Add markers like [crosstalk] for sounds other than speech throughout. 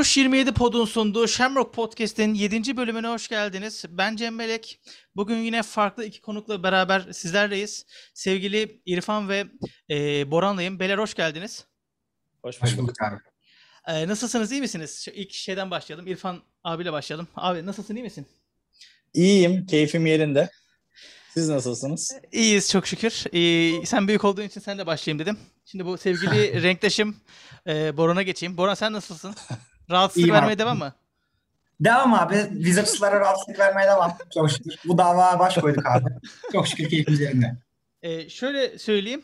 Tuş 27 Pod'un sunduğu Shamrock Podcast'in 7. bölümüne hoş geldiniz. Ben Cem Melek. Bugün yine farklı iki konukla beraber sizlerleyiz. Sevgili İrfan ve e, Boran'layım. Beyler hoş geldiniz. Hoş bulduk, hoş bulduk abi. E, nasılsınız, iyi misiniz? Şu ilk şeyden başlayalım. İrfan abiyle başlayalım. Abi nasılsın, iyi misin? İyiyim, keyfim yerinde. Siz nasılsınız? İyiyiz çok şükür. Ee, sen büyük olduğun için sen de başlayayım dedim. Şimdi bu sevgili [laughs] renktaşım e, Boran'a geçeyim. Boran sen nasılsın? [laughs] Rahatsızlık İyiyim vermeye abi. devam mı? Devam abi. Wizards'lara rahatsızlık vermeye devam. Çok şükür. Bu davaya baş koyduk abi. Çok şükür keyfimiz yerinde. Ee, şöyle söyleyeyim.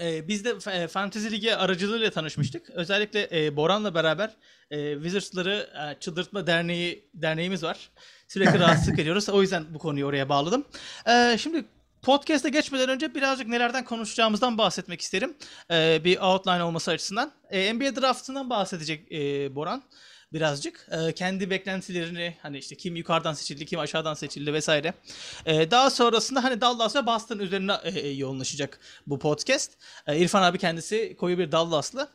Ee, biz de e, Fantasy Ligi aracılığıyla tanışmıştık. Özellikle e, Boran'la beraber e, Wizards'ları e, Çıldırtma Derneği derneğimiz var. Sürekli rahatsızlık [laughs] ediyoruz. O yüzden bu konuyu oraya bağladım. Ee, şimdi Podcast'e geçmeden önce birazcık nelerden konuşacağımızdan bahsetmek isterim. Ee, bir outline olması açısından. Ee, NBA draftından bahsedecek e, Boran birazcık. E, kendi beklentilerini hani işte kim yukarıdan seçildi, kim aşağıdan seçildi vesaire. E, daha sonrasında hani Dallas ve Boston üzerine e, yoğunlaşacak bu podcast. E, İrfan abi kendisi koyu bir Dallaslı.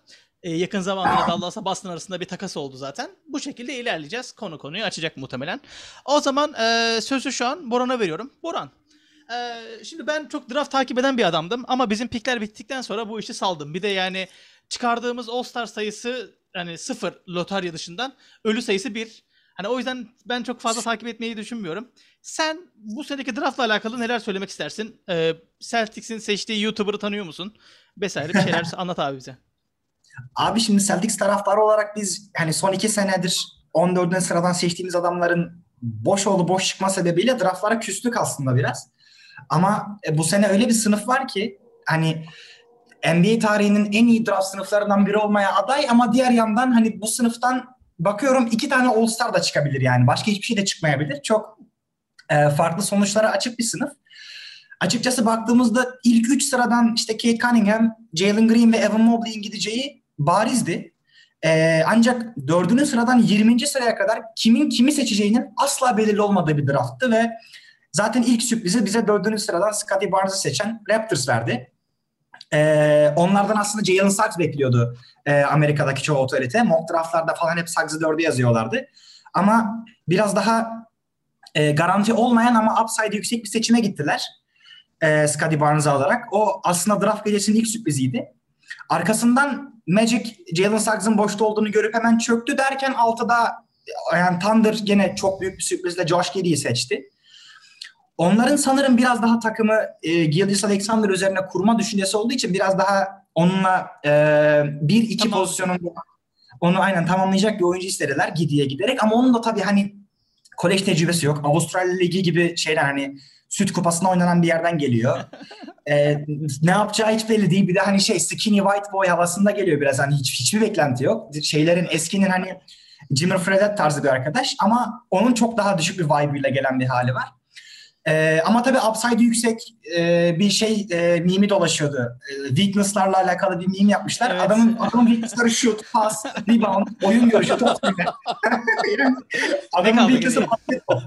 E, yakın zamanda Dallas'a Boston arasında bir takas oldu zaten. Bu şekilde ilerleyeceğiz. Konu konuyu açacak muhtemelen. O zaman e, sözü şu an Boran'a veriyorum. Boran. Şimdi ben çok draft takip eden bir adamdım ama bizim pikler bittikten sonra bu işi saldım. Bir de yani çıkardığımız All-Star sayısı hani sıfır lotarya dışından ölü sayısı bir. Hani o yüzden ben çok fazla takip etmeyi düşünmüyorum. Sen bu seneki draftla alakalı neler söylemek istersin? Ee, Celtics'in seçtiği YouTuber'ı tanıyor musun? Vesaire bir şeyler [laughs] anlat abi bize. Abi şimdi Celtics taraftarı olarak biz hani son iki senedir 14. sıradan seçtiğimiz adamların boş oldu boş çıkma sebebiyle draftlara küstük aslında biraz. Ama e, bu sene öyle bir sınıf var ki hani NBA tarihinin en iyi draft sınıflarından biri olmaya aday ama diğer yandan hani bu sınıftan bakıyorum iki tane All-Star da çıkabilir yani. Başka hiçbir şey de çıkmayabilir. Çok e, farklı sonuçlara açık bir sınıf. Açıkçası baktığımızda ilk üç sıradan işte Kate Cunningham, Jalen Green ve Evan Mobley'in gideceği barizdi. Ee, ancak dördüncü sıradan 20. sıraya kadar kimin kimi seçeceğinin asla belirli olmadığı bir drafttı ve zaten ilk sürprizi bize dördüncü sıradan Scotty Barnes'ı seçen Raptors verdi. Ee, onlardan aslında Jalen Suggs bekliyordu e, Amerika'daki çoğu otorite. Mock draftlarda falan hep Suggs'ı dördü yazıyorlardı. Ama biraz daha e, garanti olmayan ama upside yüksek bir seçime gittiler. E, Scotty Barnes'ı alarak. O aslında draft gecesinin ilk sürpriziydi. Arkasından Magic Jalen Suggs'ın boşta olduğunu görüp hemen çöktü derken altıda yani Thunder gene çok büyük bir sürprizle Josh Giddey'i seçti. Onların sanırım biraz daha takımı e, Gilgis Alexander üzerine kurma düşüncesi olduğu için biraz daha onunla e, bir iki tamam. pozisyonunda onu aynen tamamlayacak bir oyuncu istediler Giddey'e giderek ama onun da tabii hani kolej tecrübesi yok. Avustralya Ligi gibi şeyler hani süt kupasına oynanan bir yerden geliyor. ee, [laughs] ne yapacağı hiç belli değil. Bir de hani şey skinny white boy havasında geliyor biraz. Hani hiç, hiçbir beklenti yok. Şeylerin eskinin hani Jimmy Fredette tarzı bir arkadaş ama onun çok daha düşük bir vibe ile gelen bir hali var. Ee, ama tabii upside yüksek e, bir şey e, mimi dolaşıyordu. E, weakness'larla alakalı bir meme yapmışlar. Evet. Adamın adamın weakness'ları shoot, pass, rebound, oyun görüşü, top [laughs] Adamın weakness'ı basketbol.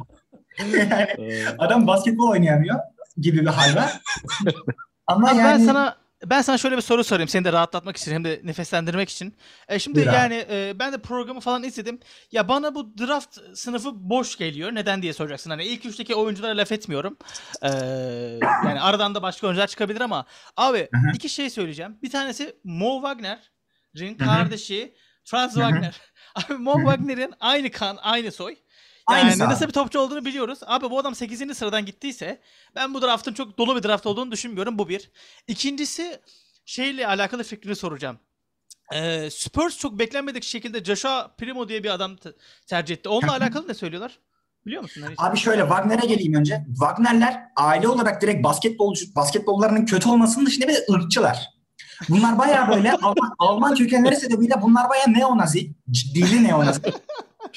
yani, [laughs] adam basketbol oynayamıyor gibi bir hal var. [laughs] Ama yani... ben sana ben sana şöyle bir soru sorayım seni de rahatlatmak için hem de nefeslendirmek için. E şimdi bir yani e, ben de programı falan izledim. Ya bana bu draft sınıfı boş geliyor. Neden diye soracaksın. Hani ilk üçteki oyunculara laf etmiyorum. E, yani aradan da başka oyuncular çıkabilir ama abi Hı-hı. iki şey söyleyeceğim. Bir tanesi Mo Wagner'in kardeşi Franz Wagner. [laughs] Abi Mo Wagner'in aynı kan, aynı soy. Yani Aynısı nasıl bir topçu olduğunu biliyoruz. Abi bu adam 8. sıradan gittiyse ben bu draftın çok dolu bir draft olduğunu düşünmüyorum. Bu bir. İkincisi şeyle alakalı fikrini soracağım. Ee, Spurs çok beklenmedik şekilde Joshua Primo diye bir adam tercih etti. Onunla alakalı ne söylüyorlar? Biliyor musun? Hani Abi şöyle Wagner'e geleyim önce. Wagner'ler aile olarak direkt basketbolcu, basketbollarının kötü olmasının dışında bir de ırkçılar. Bunlar baya böyle [laughs] Alman, Alman kökenleri sebebiyle bunlar baya neonazi. Dili neonazi.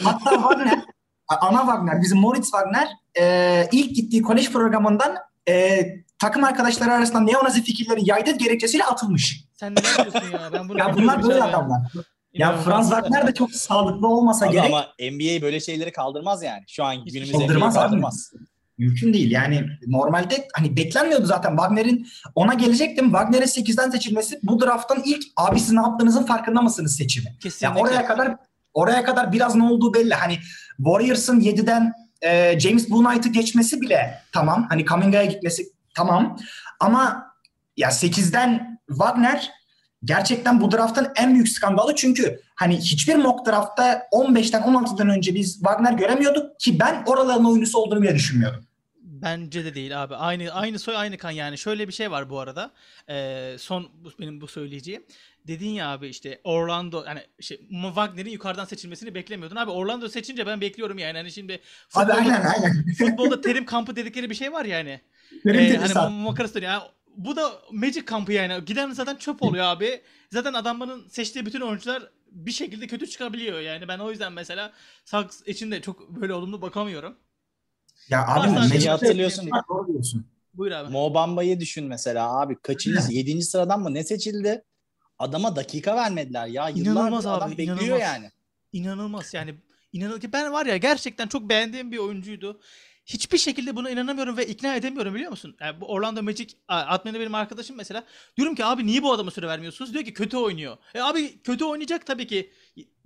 Hatta Wagner Ana Wagner, bizim Moritz Wagner e, ilk gittiği kolej programından e, takım arkadaşları arasında neonazi fikirleri yaydığı gerekçesiyle atılmış. Sen ne diyorsun ya? Ben bunu ya bunlar böyle adamlar. Ya Franz Wagner de çok sağlıklı olmasa abi gerek. Ama NBA böyle şeyleri kaldırmaz yani. Şu an günümüz NBA kaldırmaz. Abi. Mümkün değil. Yani normalde hani beklenmiyordu zaten Wagner'in ona gelecektim. Wagner'in 8'den seçilmesi bu drafttan ilk abi siz ne yaptığınızın farkında mısınız seçimi. Kesinlikle. Yani oraya kadar oraya kadar biraz ne olduğu belli. Hani Warriors'ın 7'den e, James Boonight'ı geçmesi bile tamam. Hani Kaminga'ya gitmesi tamam. Ama ya 8'den Wagner gerçekten bu draftın en büyük skandalı çünkü hani hiçbir mock draftta 15'ten 16'dan önce biz Wagner göremiyorduk ki ben oraların oyuncusu olduğunu bile düşünmüyordum. Bence de değil abi. Aynı aynı soy aynı kan yani. Şöyle bir şey var bu arada. Ee, son benim bu söyleyeceğim. Dedin ya abi işte Orlando yani şey Wagner'in yukarıdan seçilmesini beklemiyordun. Abi Orlando seçince ben bekliyorum yani. Hani şimdi Abi futbolda, aynen aynen. [laughs] futbolda terim kampı dedikleri bir şey var yani. Benim Ee, hani makarası. Yani bu da Magic kampı yani. Giden zaten çöp oluyor abi. Zaten adamların seçtiği bütün oyuncular bir şekilde kötü çıkabiliyor yani. Ben o yüzden mesela Sucks için de çok böyle olumlu bakamıyorum. Ya abi şeyi hatırlıyorsun. Doğru diyorsun. Buyur abi. Mo Bamba'yı düşün mesela abi. Kaçıncı? Yedinci sıradan mı ne seçildi? Adama dakika vermediler ya. Yıllardır İnanılmaz adam abi, bekliyor inanılmaz. yani. İnanılmaz yani inanılmaz ki ben var ya gerçekten çok beğendiğim bir oyuncuydu. Hiçbir şekilde buna inanamıyorum ve ikna edemiyorum biliyor musun? Yani bu Orlando Magic admini benim arkadaşım mesela. Diyorum ki abi niye bu adama süre vermiyorsunuz? Diyor ki kötü oynuyor. E abi kötü oynayacak tabii ki.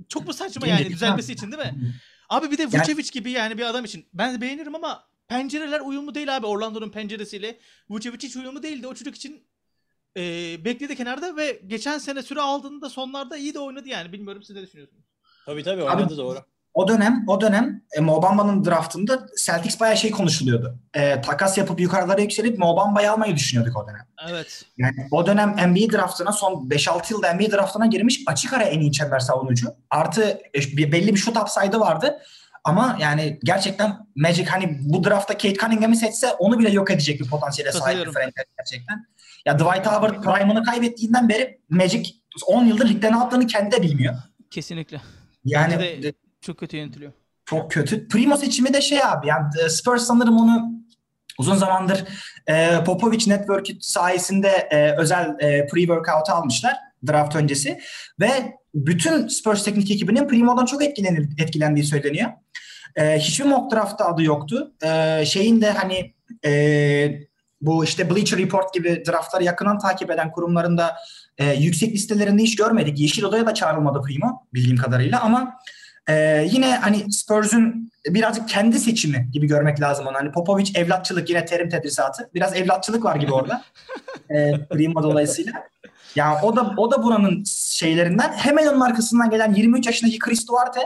Çok mu saçma yani düzelmesi için değil mi? Abi bir de Vucevic gibi yani bir adam için. Ben de beğenirim ama pencereler uyumlu değil abi Orlando'nun penceresiyle. Vucevic hiç uyumlu değildi. O çocuk için e, bekledi kenarda ve geçen sene süre aldığında sonlarda iyi de oynadı yani. Bilmiyorum siz ne düşünüyorsunuz? Tabii tabii Abi- oynadı doğru. O dönem o dönem e, Mobamba'nın draftında Celtics bayağı şey konuşuluyordu. E, takas yapıp yukarılara yükselip Mobamba'yı almayı düşünüyorduk o dönem. Evet. Yani o dönem NBA draftına son 5-6 yılda NBA draftına girmiş açık ara en iyi çember savunucu. Artı e, bir- belli bir şut upside'ı vardı. Ama yani gerçekten Magic hani bu draftta Kate Cunningham'ı seçse onu bile yok edecek bir potansiyele sahip bir franchise gerçekten. Ya Dwight Howard prime'ını kaybettiğinden beri Magic 10 yıldır ligde ne yaptığını kendi de bilmiyor. Kesinlikle. Yani Bence de- Çok kötü yönetiliyor. çok kötü. Primo seçimi de şey abi yani e, Spurs sanırım onu uzun zamandır e, Popovich Network sayesinde e, özel e, pre-workout almışlar draft öncesi ve bütün Spurs teknik ekibinin Primo'dan çok etkilenir, etkilendiği söyleniyor. E, hiçbir mock draftta adı yoktu. E, şeyin de hani e, bu işte Bleacher Report gibi draftları yakından takip eden kurumlarında e, yüksek listelerinde hiç görmedik. Yeşil Oda'ya da çağrılmadı Primo bildiğim kadarıyla ama ee, yine hani Spurs'un birazcık kendi seçimi gibi görmek lazım onu. Hani Popovic evlatçılık yine terim tedrisatı. Biraz evlatçılık var gibi orada. ee, Primo dolayısıyla. Yani o da o da buranın şeylerinden. Hemen onun arkasından gelen 23 yaşındaki Chris Duarte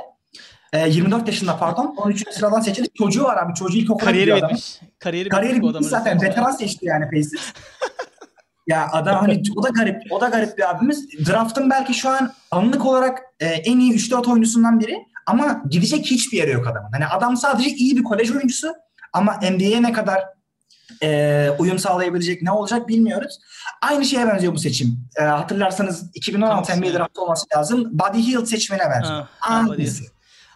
e, 24 yaşında pardon 13. sıradan seçildi. Çocuğu var abi. Çocuğu ilkokula Kariyeri gidiyor adamın. bitmiş. Kariyeri, Kariyeri bitmiş bitmiş zaten. Veteran seçti yani Pacers. [laughs] ya adam hani o da garip. O da garip bir abimiz. Draft'ın belki şu an anlık olarak e, en iyi 3-4 oyuncusundan biri. Ama gidecek hiçbir yeri yok adamın. Hani adam sadece iyi bir kolej oyuncusu. Ama NBA'ye ne kadar e, uyum sağlayabilecek ne olacak bilmiyoruz. Aynı şeye benziyor bu seçim. E, hatırlarsanız 2016 Tam NBA draftı olması lazım. Buddy Hield seçimine benziyor. Buddy Aynısı.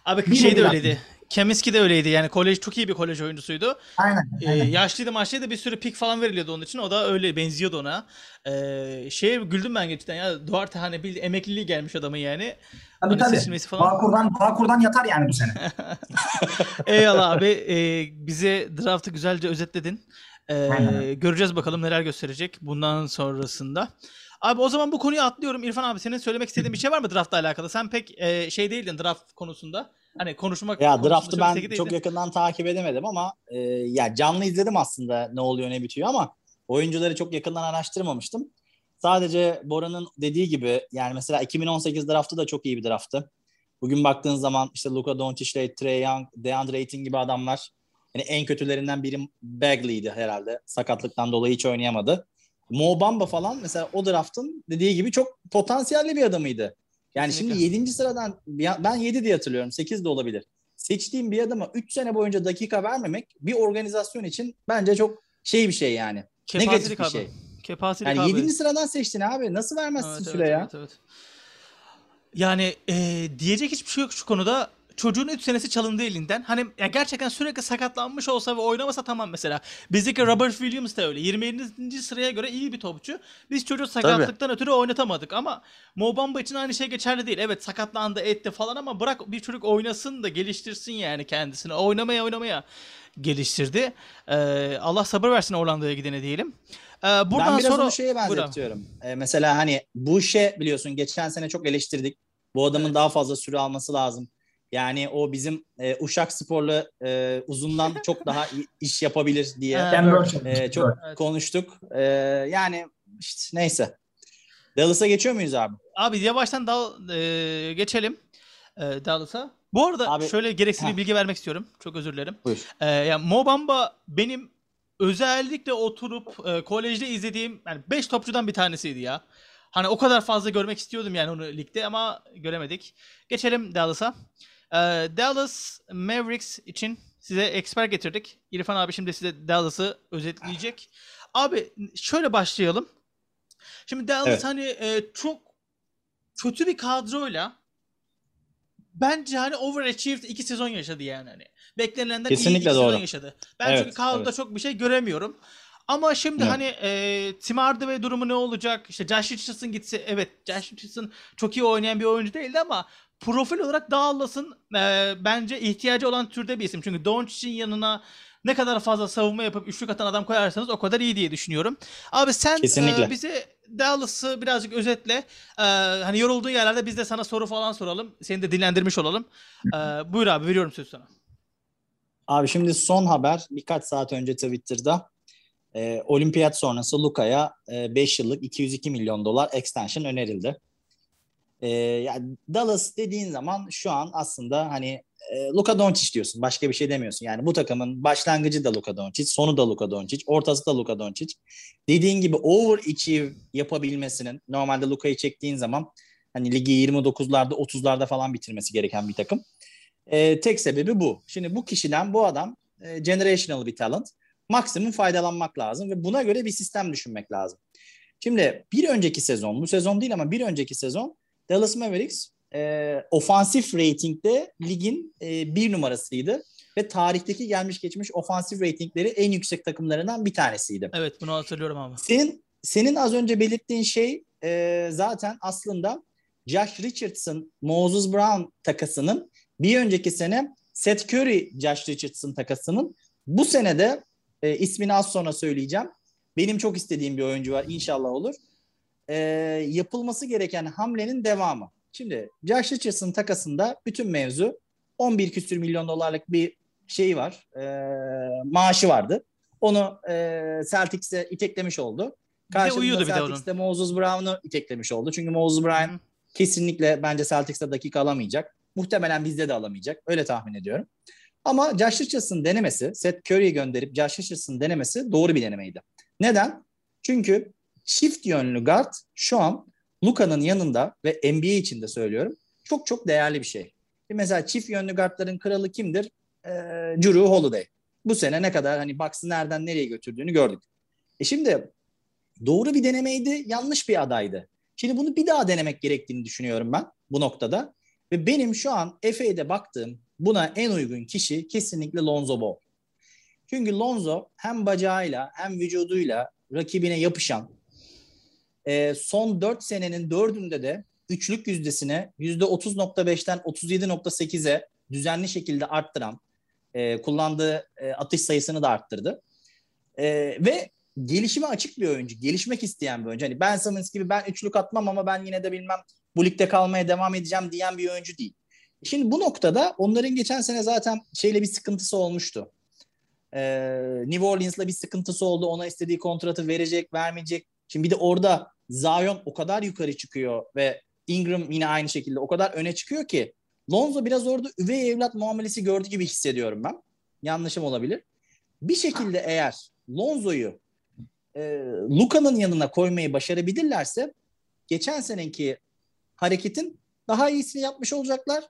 Abi Bir şey de öyleydi. Kemiski de öyleydi. Yani kolej çok iyi bir kolej oyuncusuydu. Aynen. Ee, aynen. yaşlıydı maçlıydı bir sürü pik falan veriliyordu onun için. O da öyle benziyordu ona. Ee, şeye güldüm ben geçten ya. Duarte hani bir emekliliği gelmiş adamın yani. Tabii Hani tabii. seçilmesi falan. Bağkur'dan, Bağkur'dan yatar yani bu sene. [laughs] Eyvallah abi. Ee, bize draftı güzelce özetledin. Ee, Aynen. göreceğiz bakalım neler gösterecek bundan sonrasında. Abi o zaman bu konuyu atlıyorum. İrfan abi senin söylemek istediğin bir şey var mı draftla alakalı? Sen pek e, şey değildin draft konusunda. Hani konuşmak Ya draftı ben çok değildin. yakından takip edemedim ama e, ya canlı izledim aslında ne oluyor ne bitiyor ama oyuncuları çok yakından araştırmamıştım. Sadece Bora'nın dediği gibi yani mesela 2018 draftı da çok iyi bir drafttı. Bugün baktığın zaman işte Luka Doncic, Trey Young, DeAndre Ayton gibi adamlar yani en kötülerinden biri Bagley'di herhalde. Sakatlıktan dolayı hiç oynayamadı. Mo Bamba falan mesela o draftın dediği gibi çok potansiyelli bir adamıydı. Yani Kesinlikle. şimdi 7. sıradan ben 7 diye hatırlıyorum 8 de olabilir. Seçtiğim bir adama 3 sene boyunca dakika vermemek bir organizasyon için bence çok şey bir şey yani. Negatif Kepazelik bir abi. şey. Kepazelik Yani abi. 7. sıradan seçtin abi. Nasıl vermezsin Evet, süre evet, ya? evet, evet. Yani e, diyecek hiçbir şey yok şu konuda. Çocuğun 3 senesi çalındı elinden. Hani ya gerçekten sürekli sakatlanmış olsa ve oynamasa tamam mesela. Bizdeki Robert Williams da öyle. 27. sıraya göre iyi bir topçu. Biz çocuğu sakatlıktan ötürü oynatamadık ama Mo Bamba için aynı şey geçerli değil. Evet sakatlandı etti falan ama bırak bir çocuk oynasın da geliştirsin yani kendisini. Oynamaya oynamaya geliştirdi. Ee, Allah sabır versin Orlando'ya gidene diyelim. Ee, buradan ben biraz sonra onu şeye benzetiyorum. Ee, mesela hani bu işe biliyorsun geçen sene çok eleştirdik. Bu adamın Evet. daha fazla süre alması lazım. Yani o bizim e, Uşak Sporlu e, uzundan çok daha iş yapabilir diye e, çok Evet. konuştuk. E, yani işte neyse. Dallas'a geçiyor muyuz abi? Abi yavaştan dal e, geçelim e, Dallas'a. Bu arada Abi- şöyle gereksiz bir bilgi vermek istiyorum. Çok özür dilerim. Buyur. E, yani Mobamba benim özellikle oturup e, kolejde izlediğim yani 5 topçudan bir tanesiydi ya. Hani o kadar fazla görmek istiyordum yani onu ligde ama göremedik. Geçelim Dallas'a. E, Dallas Mavericks için size expert getirdik. İrfan abi şimdi size Dallas'ı özetleyecek. Abi şöyle başlayalım. Şimdi Dallas Evet. hani e, çok kötü bir kadroyla bence hani overachieved iki sezon yaşadı yani hani. Beklenilenden iyi Kesinlikle iki sezon yaşadı. Ben Evet, çünkü kadroda evet. çok bir şey göremiyorum. Ama şimdi Evet. hani e, Tim Hardaway durumu ne olacak? İşte Josh Richardson gitse evet Josh Richardson çok iyi oynayan bir oyuncu değildi ama profil olarak Dallas'ın e, bence ihtiyacı olan türde bir isim. Çünkü Doncic'in yanına ne kadar fazla savunma yapıp üçlük atan adam koyarsanız o kadar iyi diye düşünüyorum. Abi sen Kesinlikle. e, bize Dallas'ı birazcık özetle. E, hani yorulduğu yerlerde biz de sana soru falan soralım. Seni de dinlendirmiş olalım. E, buyur abi veriyorum sözü sana. Abi şimdi son haber birkaç saat önce Twitter'da e, olimpiyat sonrası Luka'ya 5 yıllık 202 milyon dolar extension önerildi. E, yani Dallas dediğin zaman şu an aslında hani e, Luka Doncic diyorsun. Başka bir şey demiyorsun. Yani bu takımın başlangıcı da Luka Doncic, sonu da Luka Doncic, ortası da Luka Doncic. Dediğin gibi overachieve yapabilmesinin normalde Luka'yı çektiğin zaman hani ligi 29'larda 30'larda falan bitirmesi gereken bir takım. E, tek sebebi bu. Şimdi bu kişiden bu adam e, generational bir talent. Maksimum faydalanmak lazım ve buna göre bir sistem düşünmek lazım. Şimdi bir önceki sezon, bu sezon değil ama bir önceki sezon Dallas Mavericks e, ofansif ratingde ligin e, bir numarasıydı ve tarihteki gelmiş geçmiş ofansif ratingleri en yüksek takımlarından bir tanesiydi. Evet bunu hatırlıyorum abi. Senin senin az önce belirttiğin şey e, zaten aslında Josh Richardson, Moses Brown takasının bir önceki sene Seth Curry, Josh Richardson takasının bu senede e, ismini az sonra söyleyeceğim. Benim çok istediğim bir oyuncu var. İnşallah olur. E, yapılması gereken hamlenin devamı. Şimdi Josh Richardson takasında bütün mevzu 11 küsür milyon dolarlık bir şeyi var. E, maaşı vardı. Onu e, Celtics'e iteklemiş oldu. Bize uyuyordu bir de onun. Celtics'te Moses Brown'u iteklemiş oldu. Çünkü Moses Brown Hı. kesinlikle bence Celtics'te dakika alamayacak. Muhtemelen bizde de alamayacak. Öyle tahmin ediyorum. Ama Josh Richardson denemesi, Seth Curry'i gönderip Josh Richardson denemesi doğru bir denemeydi. Neden? Çünkü çift yönlü guard şu an Luka'nın yanında ve NBA için de söylüyorum çok çok değerli bir şey. Mesela çift yönlü guardların kralı kimdir? Ee, Drew Holiday. Bu sene ne kadar hani Bucks'ı nereden nereye götürdüğünü gördük. E şimdi doğru bir denemeydi, yanlış bir adaydı. Şimdi bunu bir daha denemek gerektiğini düşünüyorum ben bu noktada. Ve benim şu an FA'de baktığım buna en uygun kişi kesinlikle Lonzo Ball. Çünkü Lonzo hem bacağıyla hem vücuduyla rakibine yapışan e, son 4 senenin dördünde de üçlük yüzdesini %30.5'ten 37.8'e düzenli şekilde arttıran e, kullandığı e, atış sayısını da arttırdı. E, ve gelişime açık bir oyuncu. Gelişmek isteyen bir oyuncu. Hani Ben Simmons gibi ben üçlük atmam ama ben yine de bilmem bu ligde kalmaya devam edeceğim diyen bir oyuncu değil. Şimdi bu noktada onların geçen sene zaten şeyle bir sıkıntısı olmuştu. Ee, New Orleans'la bir sıkıntısı oldu. Ona istediği kontratı verecek, vermeyecek. Şimdi bir de orada Zion o kadar yukarı çıkıyor ve Ingram yine aynı şekilde o kadar öne çıkıyor ki Lonzo biraz orada üvey evlat muamelesi gördü gibi hissediyorum ben. Yanlışım olabilir. Bir şekilde eğer Lonzo'yu e, Luka'nın yanına koymayı başarabilirlerse geçen seneki hareketin daha iyisini yapmış olacaklar.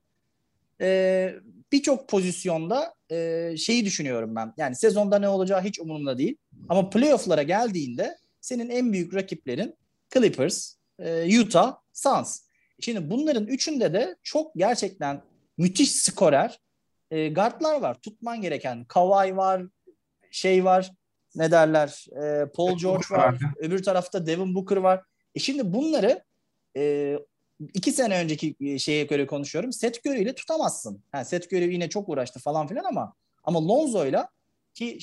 E, Birçok pozisyonda e, şeyi düşünüyorum ben. Yani sezonda ne olacağı hiç umurumda değil. Ama playoff'lara geldiğinde senin en büyük rakiplerin Clippers, e, Utah, Suns. Şimdi bunların üçünde de çok gerçekten müthiş skorer e, guardlar var. Tutman gereken Kawhi var, şey var, ne derler, e, Paul George var. Öbür tarafta Devin Booker var. E şimdi bunları e, iki sene önceki şeye göre konuşuyorum. Seth Curry ile tutamazsın. Yani Seth Curry yine çok uğraştı falan filan ama ama Lonzo'yla ki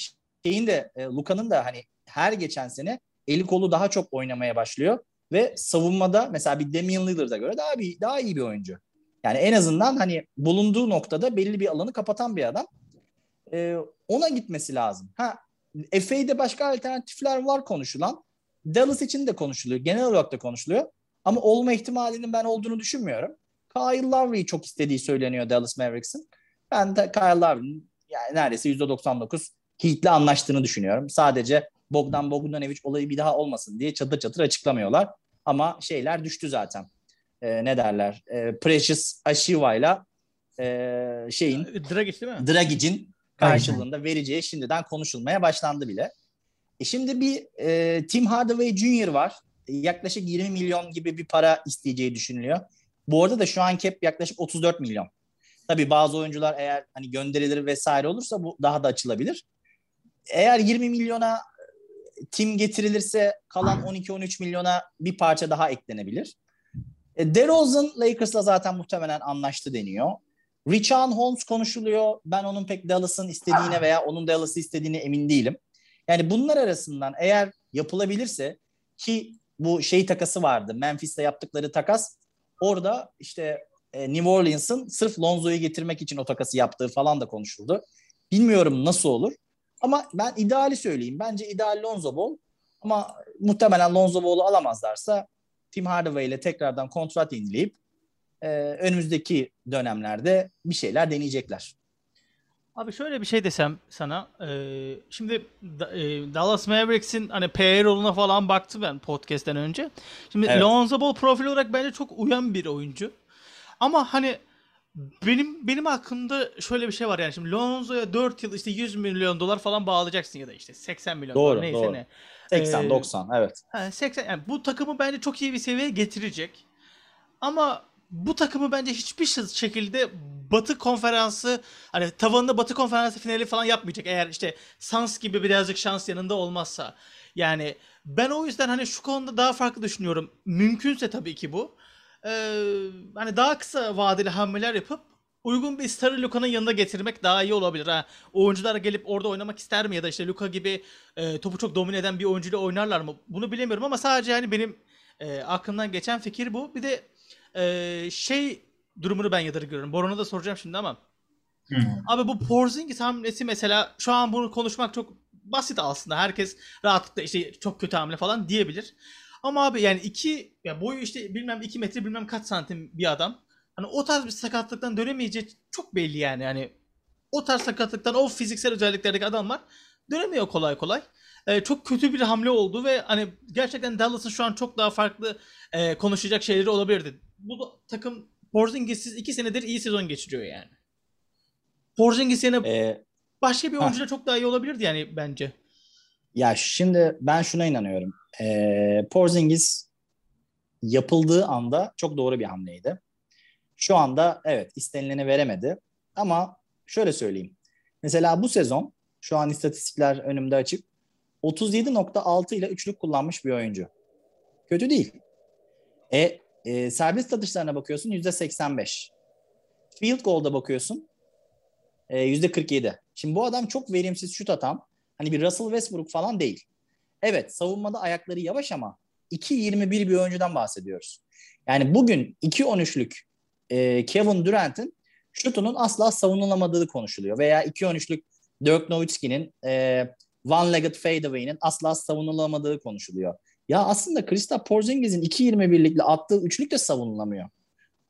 şeyin de e, Luka'nın da hani her geçen sene eli kolu daha çok oynamaya başlıyor ve savunmada mesela bir Damian Lillard'a göre daha bir daha iyi bir oyuncu. Yani en azından hani bulunduğu noktada belli bir alanı kapatan bir adam. Ee, ona gitmesi lazım. Ha FA'de başka alternatifler var konuşulan. Dallas için de konuşuluyor. Genel olarak da konuşuluyor. Ama olma ihtimalinin ben olduğunu düşünmüyorum. Kyle Lowry'i çok istediği söyleniyor Dallas Mavericks'in. Ben de Kyle Lowry'nin yani neredeyse %99 Heat'le anlaştığını düşünüyorum. Sadece Bogdan Bogdanovic olayı bir daha olmasın diye çatır çatır açıklamıyorlar. Ama şeyler düştü zaten. Ee, ne derler? Ee, Precious Ashiva'yla e, şeyin Dragic değil mi? Dragic'in karşılığında vereceği şimdiden konuşulmaya başlandı bile. E şimdi bir e, Tim Hardaway Jr. var. Yaklaşık 20 milyon gibi bir para isteyeceği düşünülüyor. Bu arada da şu an cap yaklaşık 34 milyon. Tabii bazı oyuncular eğer hani gönderilir vesaire olursa bu daha da açılabilir. Eğer 20 milyona tim getirilirse kalan 12-13 milyona bir parça daha eklenebilir. E, DeRozan Lakers'la zaten muhtemelen anlaştı deniyor. Richard Holmes konuşuluyor. Ben onun pek Dallas'ın istediğine veya onun Dallas'ı istediğine emin değilim. Yani bunlar arasından eğer yapılabilirse ki bu şey takası vardı. Memphis'te yaptıkları takas. Orada işte e, New Orleans'ın sırf Lonzo'yu getirmek için o takası yaptığı falan da konuşuldu. Bilmiyorum nasıl olur. Ama ben ideali söyleyeyim. Bence ideal Lonzo Ball. Ama muhtemelen Lonzo Ball'u alamazlarsa Tim Hardaway ile tekrardan kontrat inileyip e, önümüzdeki dönemlerde bir şeyler deneyecekler. Abi şöyle bir şey desem sana. E, şimdi e, Dallas Mavericks'in hani payroll'una falan baktım ben podcast'ten önce. Şimdi Evet. Lonzo Ball profil olarak bence çok uyan bir oyuncu. Ama hani benim benim aklımda şöyle bir şey var yani şimdi Lonzo'ya 4 yıl işte 100 milyon dolar falan bağlayacaksın ya da işte 80 milyon Doğru, dolar neyse doğru. ne. 80 Ee, 90 evet. Ha, 80 yani bu takımı bence çok iyi bir seviyeye getirecek. Ama bu takımı bence hiçbir şekilde Batı konferansı hani tavanında Batı konferansı finali falan yapmayacak eğer işte Suns gibi birazcık şans yanında olmazsa. Yani ben o yüzden hani şu konuda daha farklı düşünüyorum. Mümkünse tabii ki bu. Ee, hani daha kısa vadeli hamleler yapıp uygun bir starı Luka'nın yanına getirmek daha iyi olabilir. Ha, oyuncular gelip orada oynamak ister mi ya da işte Luka gibi e, topu çok domine eden bir oyuncuyla oynarlar mı? Bunu bilemiyorum ama sadece hani benim e, aklımdan geçen fikir bu. Bir de e, şey durumunu ben yadırgıyorum. Boran'a da soracağım şimdi ama. Hı. Abi bu Porzingis hamlesi mesela şu an bunu konuşmak çok basit aslında. Herkes rahatlıkla işte çok kötü hamle falan diyebilir. Ama abi yani iki ya boyu işte bilmem iki metre bilmem kaç santim bir adam. Hani o tarz bir sakatlıktan dönemeyeceği çok belli yani. Yani o tarz sakatlıktan o fiziksel özelliklerdeki adamlar dönemiyor kolay kolay. Ee, çok kötü bir hamle oldu ve hani gerçekten Dallas'ın şu an çok daha farklı e, konuşacak şeyleri olabilirdi. Bu takım Porzingis'siz iki senedir iyi sezon geçiriyor yani. Porzingis yerine Ee, başka bir oyuncuyla çok daha iyi olabilirdi yani bence. Ya şimdi ben şuna inanıyorum. Ee, Porzingis yapıldığı anda çok doğru bir hamleydi. Şu anda evet istenileni veremedi. Ama şöyle söyleyeyim. Mesela bu sezon şu an istatistikler önümde açık. 37.6 ile üçlük kullanmış bir oyuncu. Kötü değil. E, e serbest atışlarına bakıyorsun %85. Field goal'da bakıyorsun e, %47. Şimdi bu adam çok verimsiz şut atan hani bir Russell Westbrook falan değil. Evet savunmada ayakları yavaş ama 2.21 bir oyuncudan bahsediyoruz. Yani bugün 2.13'lük e, Kevin Durant'in şutunun asla savunulamadığı konuşuluyor. Veya 2.13'lük Dirk Nowitzki'nin e, one-legged fadeaway'nin asla savunulamadığı konuşuluyor. Ya aslında Kristaps Porzingis'in 2.21'likle attığı üçlük de savunulamıyor.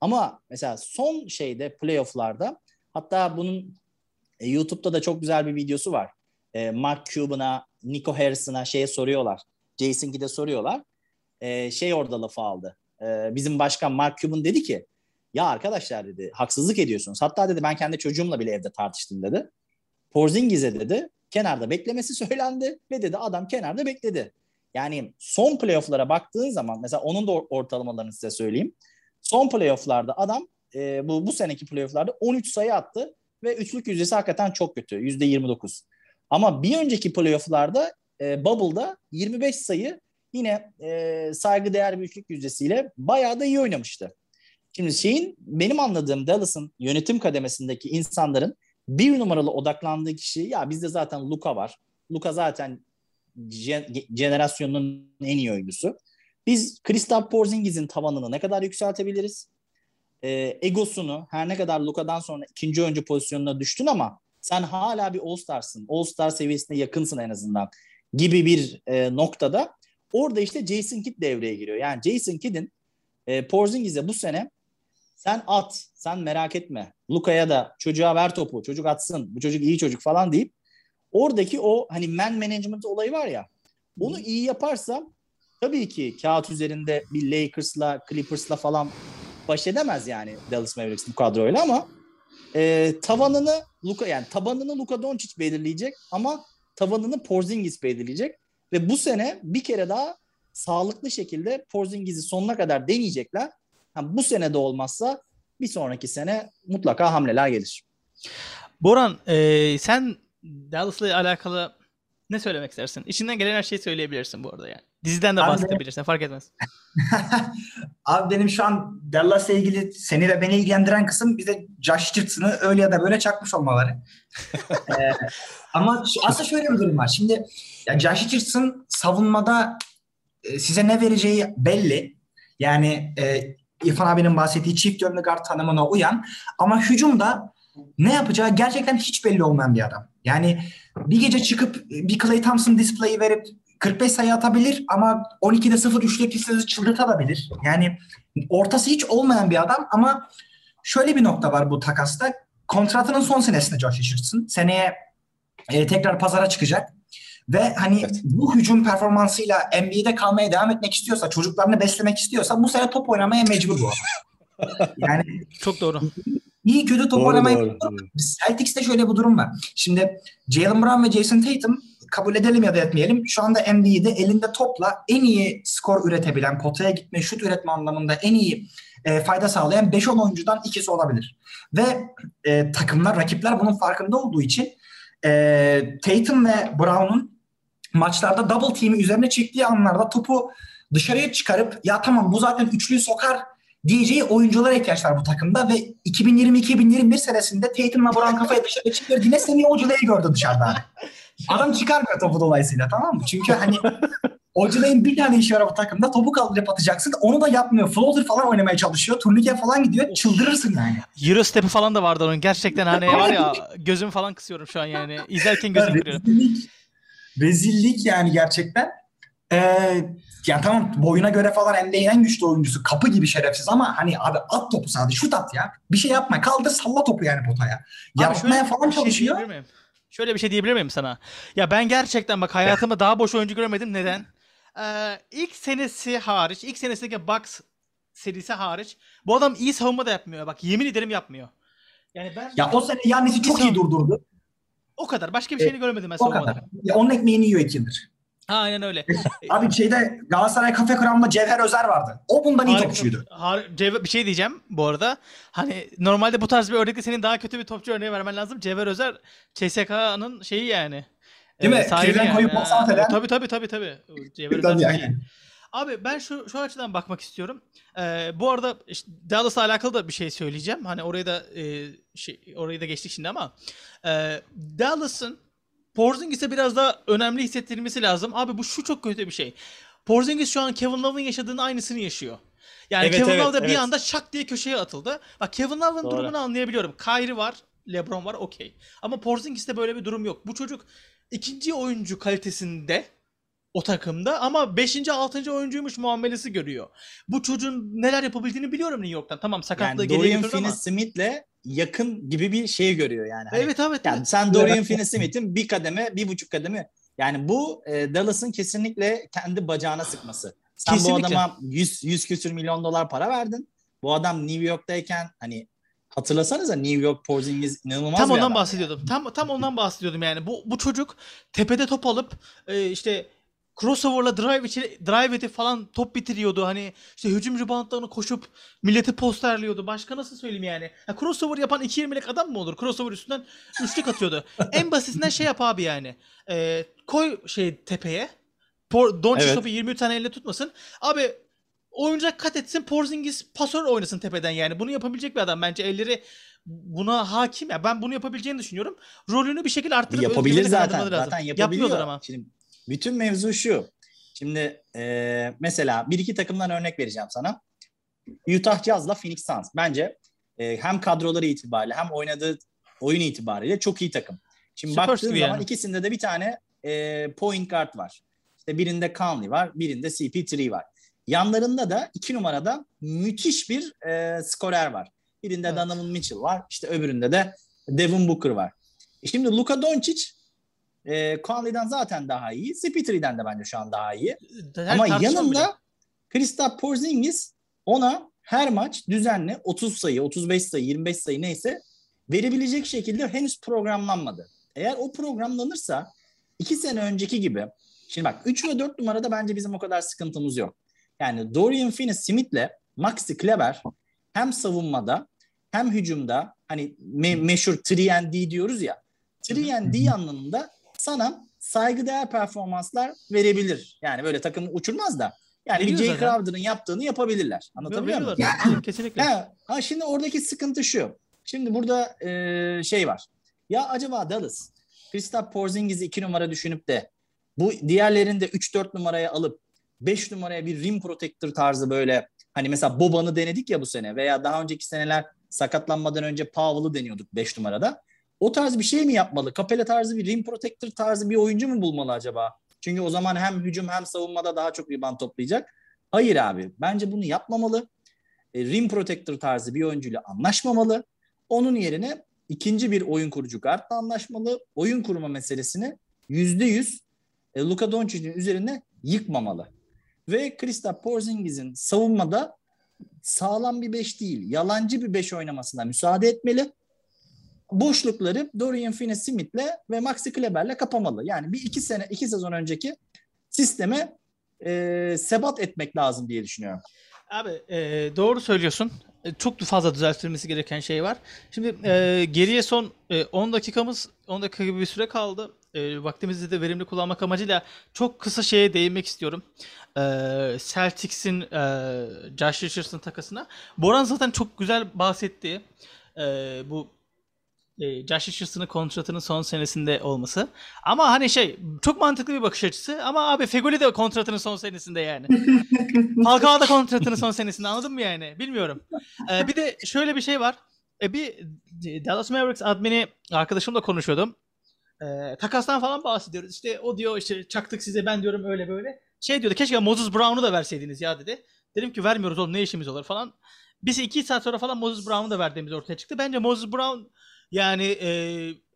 Ama mesela son şeyde playoff'larda hatta bunun e, YouTube'da da çok güzel bir videosu var. E, Mark Cuban'a, Nico Harrison'a şeye soruyorlar. Jason Kidd'e soruyorlar. E, şey orada lafı aldı. E, bizim başkan Mark Cuban dedi ki ya arkadaşlar dedi haksızlık ediyorsunuz. Hatta dedi ben kendi çocuğumla bile evde tartıştım dedi. Porzingis'e dedi kenarda beklemesi [laughs] söylendi ve dedi adam kenarda bekledi. Yani son playoff'lara baktığın zaman mesela onun da ortalamalarını size söyleyeyim. Son playoff'larda adam e, bu bu seneki playoff'larda 13 sayı attı ve üçlük yüzdesi hakikaten çok kötü. %29. Ama bir önceki playoff'larda e, Bubble'da 25 sayı yine e, saygıdeğer bir üçlük yüzdesiyle bayağı da iyi oynamıştı. Şimdi şeyin benim anladığım Dallas'ın yönetim kademesindeki insanların bir numaralı odaklandığı kişi ya bizde zaten Luka var. Luka zaten jenerasyonun en iyi oyuncusu. Biz Kristaps Porzingis'in tavanını ne kadar yükseltebiliriz? e, egosunu her ne kadar Luka'dan sonra ikinci oyuncu pozisyonuna düştün ama sen hala bir All-Star'sın. All-Star seviyesine yakınsın en azından gibi bir e, noktada orada işte Jason Kidd devreye giriyor. Yani Jason Kidd'in e, Porzingis'e bu sene sen at, sen merak etme. Luka'ya da çocuğa ver topu, çocuk atsın, bu çocuk iyi çocuk falan deyip oradaki o hani man management olayı var ya onu iyi yaparsa tabii ki kağıt üzerinde bir Lakers'la, Clippers'la falan baş edemez yani Dallas Mavericks bu kadroyla ama e, tavanını Luka yani tabanını Luka Doncic belirleyecek ama tavanını Porzingis belirleyecek ve bu sene bir kere daha sağlıklı şekilde Porzingis'i sonuna kadar deneyecekler. Ha, bu sene de olmazsa bir sonraki sene mutlaka hamleler gelir. Boran e, sen Dallas'la alakalı ne söylemek istersin? İçinden gelen her şeyi söyleyebilirsin bu arada yani. Diziden de de- bahsedebilirsin fark etmez. [laughs] Abi benim şu an Dallas'la ilgili seni ve beni ilgilendiren kısım bize Josh Richardson'ı öyle ya da böyle çakmış olmaları. [laughs] Ee, ama aslında şöyle bir durum var. Şimdi ya Josh Richardson savunmada e, size ne vereceği belli. Yani e, İrfan abinin bahsettiği çift yönlü guard tanımına uyan ama hücumda ne yapacağı gerçekten hiç belli olmayan bir adam. Yani bir gece çıkıp bir Klay Thompson display'i verip 45 sayı atabilir ama 12'de 0 üçlük listesi çıldırtabilir. Yani ortası hiç olmayan bir adam ama şöyle bir nokta var bu takasta. Kontratının son senesinde Josh Richardson. Seneye e, tekrar pazara çıkacak. Ve hani Evet. bu hücum performansıyla NBA'de kalmaya devam etmek istiyorsa, çocuklarını beslemek istiyorsa bu sene top oynamaya mecbur bu adam. [laughs] yani Çok doğru. iyi kötü top oynamaya Celtics'te şöyle bir durum var. Şimdi Jalen Brown ve Jason Tatum kabul edelim ya da etmeyelim. Şu anda NBA'de elinde topla en iyi skor üretebilen, potaya gitme, şut üretme anlamında en iyi e, fayda sağlayan 5-10 oyuncudan ikisi olabilir. Ve e, takımlar, rakipler bunun farkında olduğu için e, Tatum ve Brown'un maçlarda double team'i üzerine çektiği anlarda topu dışarıya çıkarıp ya tamam bu zaten üçlüyü sokar diyeceği oyunculara ihtiyaç var bu takımda ve 2020-2021 senesinde Tatum'la Brown kafaya dışarı çıkardı. Semi Oculay'ı gördü dışarıda. Adam çıkarmıyor topu dolayısıyla tamam mı? Çünkü hani Oculay'ın bir tane işi var bu takımda. Topu kaldırıp atacaksın. Onu da yapmıyor. Floater falan oynamaya çalışıyor. Turnike falan gidiyor. Çıldırırsın yani. Eurostep'i falan da vardı onun. Gerçekten hani var ya gözüm falan kısıyorum şu an yani. İzlerken gözüm kırıyor. Rezillik. Rezillik yani gerçekten. Ee, yani tamam boyuna göre falan NBA'nin en güçlü oyuncusu. Kapı gibi şerefsiz ama hani abi at topu sadece şut at ya. Bir şey yapma. Kaldır salla topu yani potaya. Yapmaya falan şey çalışıyor. miyim? Şöyle bir şey diyebilir miyim sana? Ya ben gerçekten bak hayatımda daha boş oyuncu göremedim. Neden? Ee, ilk senesi hariç, ilk senesindeki Bucks serisi hariç bu adam iyi savunma da yapmıyor. Bak yemin ederim yapmıyor. Yani ben Ya o sene Yannis'i çok iyi durdurdu. o kadar. Başka bir şeyini göremedim ben O savunmada. kadar. Ya onun ekmeğini yiyor iki yıldır. Aynen öyle. [laughs] Abi şeyde Galatasaray Kafe Kram'da Cevher Özer vardı. O bundan iyi Harika- topçuydu. har- Cevher- bir şey diyeceğim bu arada. Hani normalde bu tarz bir örnekte senin daha kötü bir topçu örneği vermen lazım. Cevher Özer CSK'nın şeyi yani. Değil mi? sahibi Kirden koyup Ha, maksat eden. Tabii tabii tabii tabii. Cevher Özer Tabii, çok iyi. aynen. Abi ben şu şu açıdan bakmak istiyorum. Ee, bu arada işte Dallas'la alakalı da bir şey söyleyeceğim. Hani orayı da e, şey orayı da geçtik şimdi ama e, Dallas'ın Porzingis'e biraz daha önemli hissettirilmesi lazım. Abi bu şu çok kötü bir şey. Porzingis şu an Kevin Love'ın yaşadığının aynısını yaşıyor. Yani Evet, Kevin evet, Love da bir evet. anda şak diye köşeye atıldı. Bak Kevin Love'ın durumunu anlayabiliyorum. Kyrie var, LeBron var okey. Ama Porzingis'te böyle bir durum yok. Bu çocuk ikinci oyuncu kalitesinde o takımda ama 5. 6. oyuncuymuş muamelesi görüyor. Bu çocuğun neler yapabildiğini biliyorum New York'tan. Tamam sakatlığı Yani geriye Dorian. Finney-Smith'le yakın gibi bir şey görüyor yani. Hani Evet evet. Yani evet. sen Dorian Finney-Smith'in bir kademe, bir buçuk kademe. Yani bu e, Dallas'ın kesinlikle kendi bacağına sıkması. Sen Kesinlikle. bu adama 100, 100 küsür milyon dolar para verdin. Bu adam New York'tayken hani hatırlasanıza New York Porzingis inanılmaz Tam ondan bahsediyordum. Tam tam ondan bahsediyordum yani. Bu bu çocuk tepede top alıp e, işte crossover'la drive içi drive edip falan top bitiriyordu. Hani işte hücum reboundlarını koşup milleti posterliyordu. Başka nasıl söyleyeyim yani? Ha, crossover yapan 2.20'lik adam mı olur? Crossover üstünden üçlük atıyordu. [laughs] en basitinden şey yap abi yani. E, koy şey tepeye. Por, Doncic Evet. topu 23 tane elle tutmasın. Abi oyuncak kat etsin Porzingis pasör oynasın tepeden yani. Bunu yapabilecek bir adam. Bence elleri buna hakim. Ya ben bunu yapabileceğini düşünüyorum. Rolünü bir şekilde arttırıp yapabilir zaten. lazım. Zaten yapabiliyor. Yapmıyorlar ama. Şimdi bütün mevzu şu. Şimdi e, mesela bir iki takımdan örnek vereceğim sana. Utah Jazz'la Phoenix Suns. Bence e, hem kadroları itibariyle hem oynadığı oyun itibariyle çok iyi takım. Şimdi Spurs baktığın zaman yani. ikisinde de bir tane e, point guard var. İşte birinde Conley var, birinde CP3 var. Yanlarında da iki numarada müthiş bir e, skorer var. Birinde Evet. Donovan Mitchell var, işte öbüründe de Devin Booker var. E şimdi Luka Doncic e, Conley'den zaten daha iyi, CP3'den de bence şu an daha iyi. Her Ama yanında Kristaps Porzingis ona her maç düzenli 30 sayı, 35 sayı, 25 sayı neyse verebilecek şekilde henüz programlanmadı. Eğer o programlanırsa iki sene önceki gibi şimdi bak 3 ve 4 numarada bence bizim o kadar sıkıntımız yok. Yani Dorian Finney-Smith'le Maxi Kleber hem savunmada hem hücumda hani me- meşhur 3 diyoruz ya 3 anlamında sana saygıdeğer performanslar verebilir. Yani böyle takımı uçurmaz da yani bir Veriyor Jay zaten. Crowder'ın yaptığını yapabilirler. Anlatabiliyor muyum? Veriyorlar. Kesinlikle. Ha, ha, şimdi oradaki sıkıntı şu. Şimdi burada e, şey var. Ya acaba Dallas Kristaps Porzingis'i 2 numara düşünüp de bu diğerlerini de 3-4 numaraya alıp 5 numaraya bir rim protector tarzı böyle hani mesela Boban'ı denedik ya bu sene veya daha önceki seneler sakatlanmadan önce Powell'ı deniyorduk 5 numarada. O tarz bir şey mi yapmalı? Capella tarzı bir rim protector tarzı bir oyuncu mu bulmalı acaba? Çünkü o zaman hem hücum hem savunmada daha çok rebound toplayacak. Hayır abi. Bence bunu yapmamalı. E, rim protector tarzı bir oyuncuyla anlaşmamalı. Onun yerine ikinci bir oyun kurucu guardla anlaşmalı. Oyun kurma meselesini yüzde yüz e, Luka Doncic'in üzerine yıkmamalı. Ve Kristaps Porzingis'in savunmada sağlam bir beş değil, yalancı bir beş oynamasına müsaade etmeli. Boşlukları Dorian Finney-Smith'le ve Maxi Kleber'le kapamalı. Yani bir iki sene, iki sezon önceki sisteme e, sebat etmek lazım diye düşünüyorum. Abi e, doğru söylüyorsun. E, Çok fazla düzeltilmesi gereken şey var. Şimdi e, geriye son e, 10 dakikamız 10 dakika gibi bir süre kaldı. E, vaktimizi de verimli kullanmak amacıyla çok kısa şeye değinmek istiyorum. E, Celtics'in e, Josh Richardson takasına. Boran zaten çok güzel bahsetti. E, bu e, Josh Richardson'ın kontratının son senesinde olması. Ama hani şey çok mantıklı bir bakış açısı ama abi Fegoli de kontratının son senesinde yani. [laughs] Falcao da kontratının son senesinde anladın mı yani? Bilmiyorum. Ee, bir de şöyle bir şey var. Ee, bir Dallas Mavericks admini arkadaşımla konuşuyordum. Ee, takastan falan bahsediyoruz. İşte o diyor işte çaktık size ben diyorum öyle böyle. Şey diyordu keşke Moses Brown'u da verseydiniz ya dedi. Dedim ki vermiyoruz oğlum ne işimiz olur falan. Biz iki saat sonra falan Moses Brown'u da verdiğimiz ortaya çıktı. Bence Moses Brown yani e,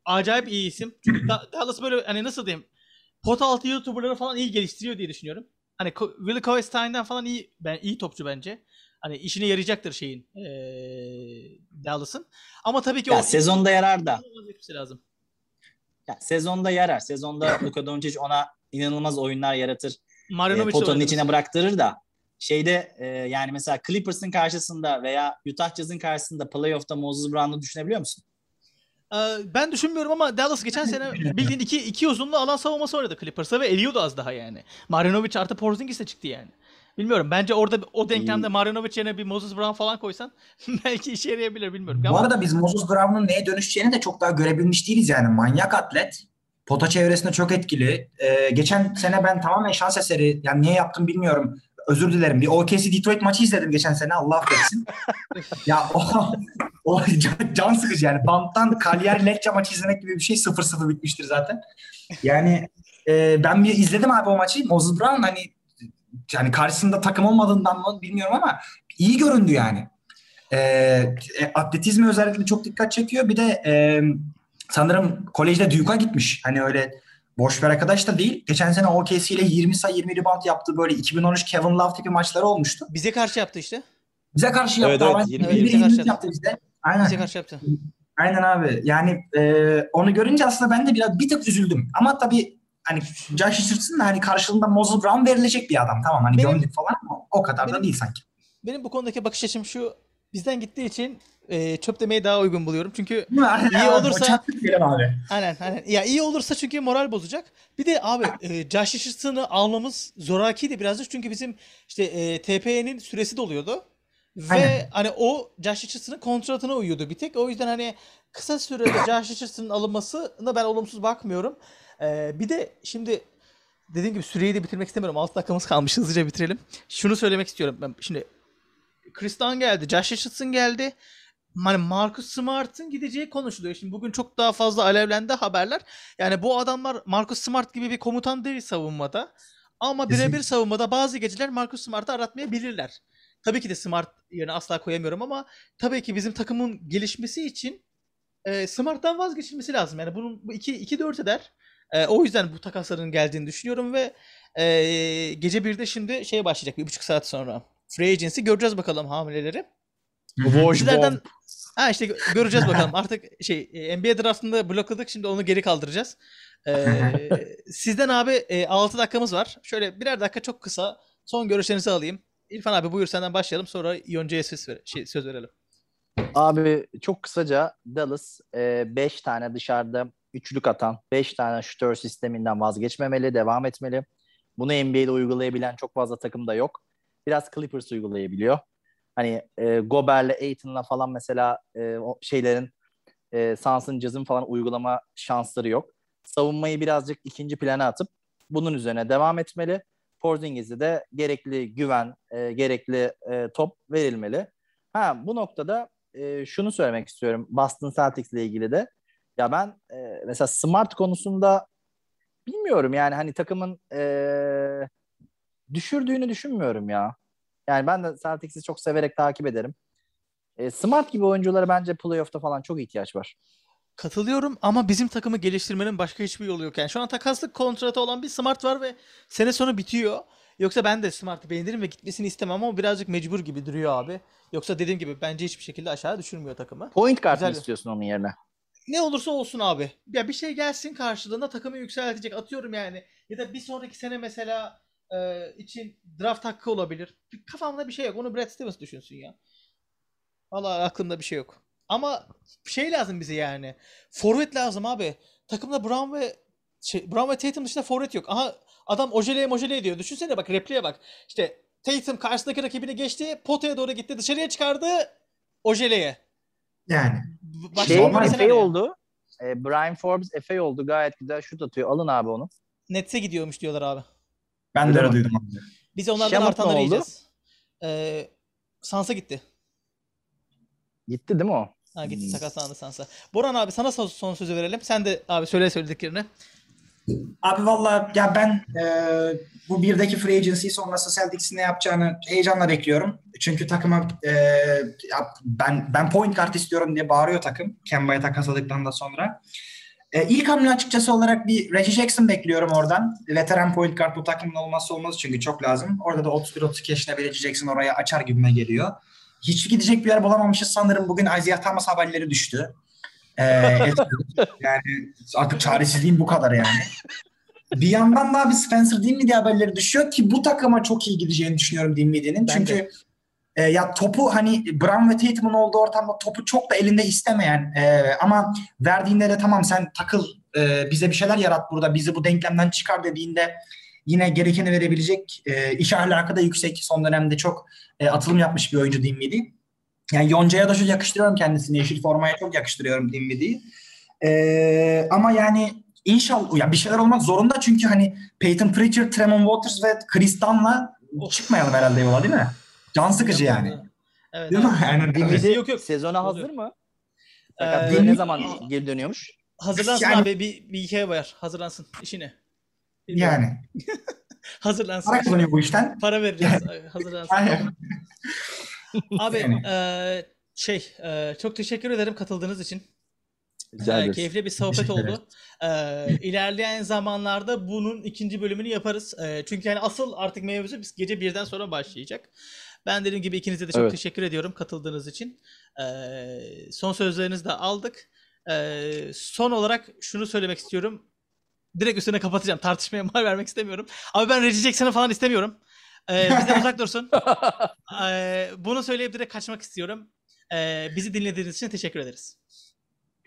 acayip iyi isim. Çünkü Da- Dallas böyle hani nasıl diyeyim pot altı YouTuber'ları falan iyi geliştiriyor diye düşünüyorum. Hani Willie Cauley-Stein'den falan iyi ben iyi topçu bence. Hani işine yarayacaktır şeyin eee Dallas'ın. Ama tabii ki Ya o sezonda yarar da. lazım. Ya sezonda yarar. Sezonda [laughs] Luka Doncic ona inanılmaz oyunlar yaratır. E, Marjanovic de potanın içine bıraktırır da şeyde e, yani mesela Clippers'ın karşısında veya Utah Jazz'ın karşısında playoff'ta Moses Brown'u düşünebiliyor musun? Eee, ben düşünmüyorum ama Dallas geçen sene [laughs] bildiğin iki, iki uzunlu alan savunması oynadı Clippers'a ve eliyordu az daha yani. Marjanovic artı Porzingis de çıktı yani. Bilmiyorum. Bence orada o denklemde İyi. Marjanovic yerine bir Moses Brown falan koysan [laughs] belki işe yarayabilir bilmiyorum. Bu Ama arada biz Moses Brown'un neye dönüşeceğini de çok daha görebilmiş değiliz yani. Manyak atlet. Pota çevresinde çok etkili. Ee, geçen sene ben tamamen şans eseri yani niye yaptım bilmiyorum. Özür dilerim. Bir OKC Detroit maçı izledim geçen sene. Allah affetsin. [laughs] ya o, o can, can sıkıcı yani. Banttan Cagliari Lecce maçı izlemek gibi bir şey 0-0 bitmiştir zaten. Yani e, ben bir izledim abi o maçı. Moses Brown hani yani karşısında takım olmadığından mı bilmiyorum ama iyi göründü yani. Ee, e, atletizmi özellikle çok dikkat çekiyor. Bir de e, sanırım kolejde Duke'a gitmiş. Hani öyle boş bir arkadaş da değil. Geçen sene OKC ile 20 sayı 20 rebound yaptı. Böyle 2013 Kevin Love tipi maçları olmuştu. bize karşı yaptı işte. Bize karşı yaptı. Evet, evet, ama 20 21 bize karşı 23 yaptı bize. Aynen. Bize karşı yaptı. Aynen abi. Yani e, onu görünce aslında ben de biraz bir tık üzüldüm. Ama tabii hani Josh Richardson da hani karşılığında Moses Brown verilecek bir adam. Tamam hani Benim- gömdük falan ama o kadar Benim- da değil sanki. Benim bu konudaki bakış açım şu. Bizden gittiği için e, çöp demeyi daha uygun buluyorum. Çünkü? [laughs] İyi olursa- abi. Aynen aynen. Ya iyi olursa çünkü moral bozacak. Bir de abi e, Josh Richardson'ı almamız zorakiydi birazcık çünkü bizim işte e, TP'nin süresi doluyordu. Ve Aynen. hani o Josh Richardson'ın kontratına uyuyordu bir tek. O yüzden hani kısa sürede [coughs] Josh Richardson'ın alınmasına ben olumsuz bakmıyorum. E, bir de şimdi dediğim gibi süreyi de bitirmek istemiyorum. 6 dakikamız kalmış hızlıca bitirelim. Şunu söylemek istiyorum ben şimdi Chris Dunn geldi. Josh Richardson geldi. Hani Marcus Smart'ın gideceği konuşuluyor. Şimdi bugün çok daha fazla alevlendi haberler. Yani bu adamlar Marcus Smart gibi bir komutan değil savunmada. Ama birebir savunmada bazı geceler Marcus Smart'ı aratmayabilirler. Tabii ki de Smart yerine asla koyamıyorum ama tabii ki bizim takımın gelişmesi için e, Smart'tan vazgeçilmesi lazım. Yani bunun bu 2 2 4 eder. E, o yüzden bu takasların geldiğini düşünüyorum ve e, gece 1'de şimdi şey başlayacak bir buçuk saat sonra. Free Agency göreceğiz bakalım hamileleri. Sizlerden ha işte gö- göreceğiz bakalım. Artık şey e, NBA draftında blokladık şimdi onu geri kaldıracağız. Ee, [laughs] sizden abi e, 6 dakikamız var. Şöyle birer dakika çok kısa son görüşlerinizi alayım. İrfan abi buyur senden başlayalım sonra Yonca'ya söz, ver- şey, söz verelim. Abi çok kısaca Dallas 5 tane dışarıda üçlük atan 5 tane şutör sisteminden vazgeçmemeli, devam etmeli. Bunu NBA'de uygulayabilen çok fazla takım da yok. Biraz Clippers uygulayabiliyor. Hani e, Gober'le Aiton'la falan mesela e, o şeylerin e, Suns'ın Jazz'ın falan uygulama şansları yok. Savunmayı birazcık ikinci plana atıp bunun üzerine devam etmeli. Porzingis'e de gerekli güven, e, gerekli e, top verilmeli. Ha bu noktada e, şunu söylemek istiyorum Boston Celtics ile ilgili de. Ya ben e, mesela Smart konusunda bilmiyorum yani hani takımın e, düşürdüğünü düşünmüyorum ya. Yani ben de Celtics'i çok severek takip ederim. E, Smart gibi oyunculara bence playoff'ta falan çok ihtiyaç var. Katılıyorum ama bizim takımı geliştirmenin başka hiçbir yolu yok. Yani şu an takaslık kontratı olan bir Smart var ve sene sonu bitiyor. Yoksa ben de Smart'ı beğenirim ve gitmesini istemem ama birazcık mecbur gibi duruyor abi. Yoksa dediğim gibi bence hiçbir şekilde aşağı düşürmüyor takımı. Point guard Güzel. istiyorsun onun yerine? ne olursa olsun abi. Ya bir şey gelsin karşılığında takımı yükseltecek. Atıyorum yani. Ya da bir sonraki sene mesela e, için draft hakkı olabilir. Kafamda bir şey yok. Onu Brad Stevens düşünsün ya. Vallahi aklımda bir şey yok. Ama şey lazım bize yani. Forvet lazım abi. Takımda Brown ve şey, Brown ve Tatum dışında forvet yok. Aha adam ojeleye mojeleye diyor. Düşünsene bak repliğe bak. İşte Tatum karşısındaki rakibini geçti. Potaya doğru gitti. Dışarıya çıkardı. Ojeleye. Yani. Başka Şey Efe oldu. E, Brian Forbes Efe oldu. Gayet güzel şut atıyor. Alın abi onu. Nets'e gidiyormuş diyorlar abi. Ben de duydum. abi. Biz onlardan Şamut artanları yiyeceğiz. Ee, Sansa gitti. Gitti değil mi o? Ha gitti Hmm. sakatlandı Sansa. Boran abi sana son, son sözü verelim. Sen de abi söyle söylediklerini. Abi valla ya ben e, bu birdeki free agency sonrası Celtics'in ne yapacağını heyecanla bekliyorum. Çünkü takıma e, ya ben ben point guard istiyorum diye bağırıyor takım. Kemba'ya takasladıktan da sonra. E, ilk hamle açıkçası olarak bir Reggie Jackson bekliyorum oradan. Veteran point guard bu takımın olmazsa olmazı çünkü çok lazım. Orada da 31-32 yaşında bir Reggie Jackson oraya açar gibime geliyor. Hiç gidecek bir yer bulamamışız sanırım. Bugün Isaiah Thomas haberleri düştü. E, [laughs] yani artık çaresizliğim bu kadar yani. Bir yandan da abi Spencer Dinwiddie haberleri düşüyor ki bu takıma çok iyi gideceğini düşünüyorum Dinwiddie'nin. Çünkü de. E, ya topu hani Brown ve Tatum'un olduğu ortamda topu çok da elinde istemeyen e, ama verdiğinde de tamam sen takıl e, bize bir şeyler yarat burada bizi bu denklemden çıkar dediğinde yine gerekeni verebilecek e, iş ahlakı da yüksek. Son dönemde çok e, atılım yapmış bir oyuncu Dinwiddie. Yani Yonca'ya da çok yakıştırıyorum kendisini. Yeşil formaya çok yakıştırıyorum Dinwiddie'yi. E, ama yani İnşallah ya bir şeyler olmak zorunda çünkü hani Peyton Pritchard, Tremont Waters ve Chris Dunn'la çıkmayalım herhalde yola değil mi? Can sıkıcı yani. Evet. Değil mi? abi. Yani Dinwiddie Yok, yok. sezona Oluyor. hazır mı? Ee, ne zaman geri dönüyormuş? Hazırlansın Yani- abi bir, bir hikaye var. Hazırlansın işine. Bilmiyorum. yani. [laughs] Hazırlansın. Para kazanıyor bu işten. Para vereceğiz. Hazırlansın. Aynen. Abi Yani. eee, şey eee, çok teşekkür ederim katıldığınız için. Rica ederiz. keyifli bir sohbet oldu. Eee ilerleyen zamanlarda bunun ikinci bölümünü yaparız. Eee, çünkü yani asıl artık mevzu biz gece birden sonra başlayacak. Ben dediğim gibi ikinize de çok Evet. teşekkür ediyorum katıldığınız için. Eee, son sözlerinizi de aldık. Eee, son olarak şunu söylemek istiyorum. Direkt üstüne kapatacağım. Tartışmaya [laughs] mal vermek istemiyorum. Ama ben Reggie Jackson'ı falan istemiyorum. Eee bizden uzak dursun. Eee, [laughs] bunu söyleyip direkt kaçmak istiyorum. Eee, bizi dinlediğiniz için teşekkür ederiz.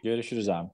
Görüşürüz abi.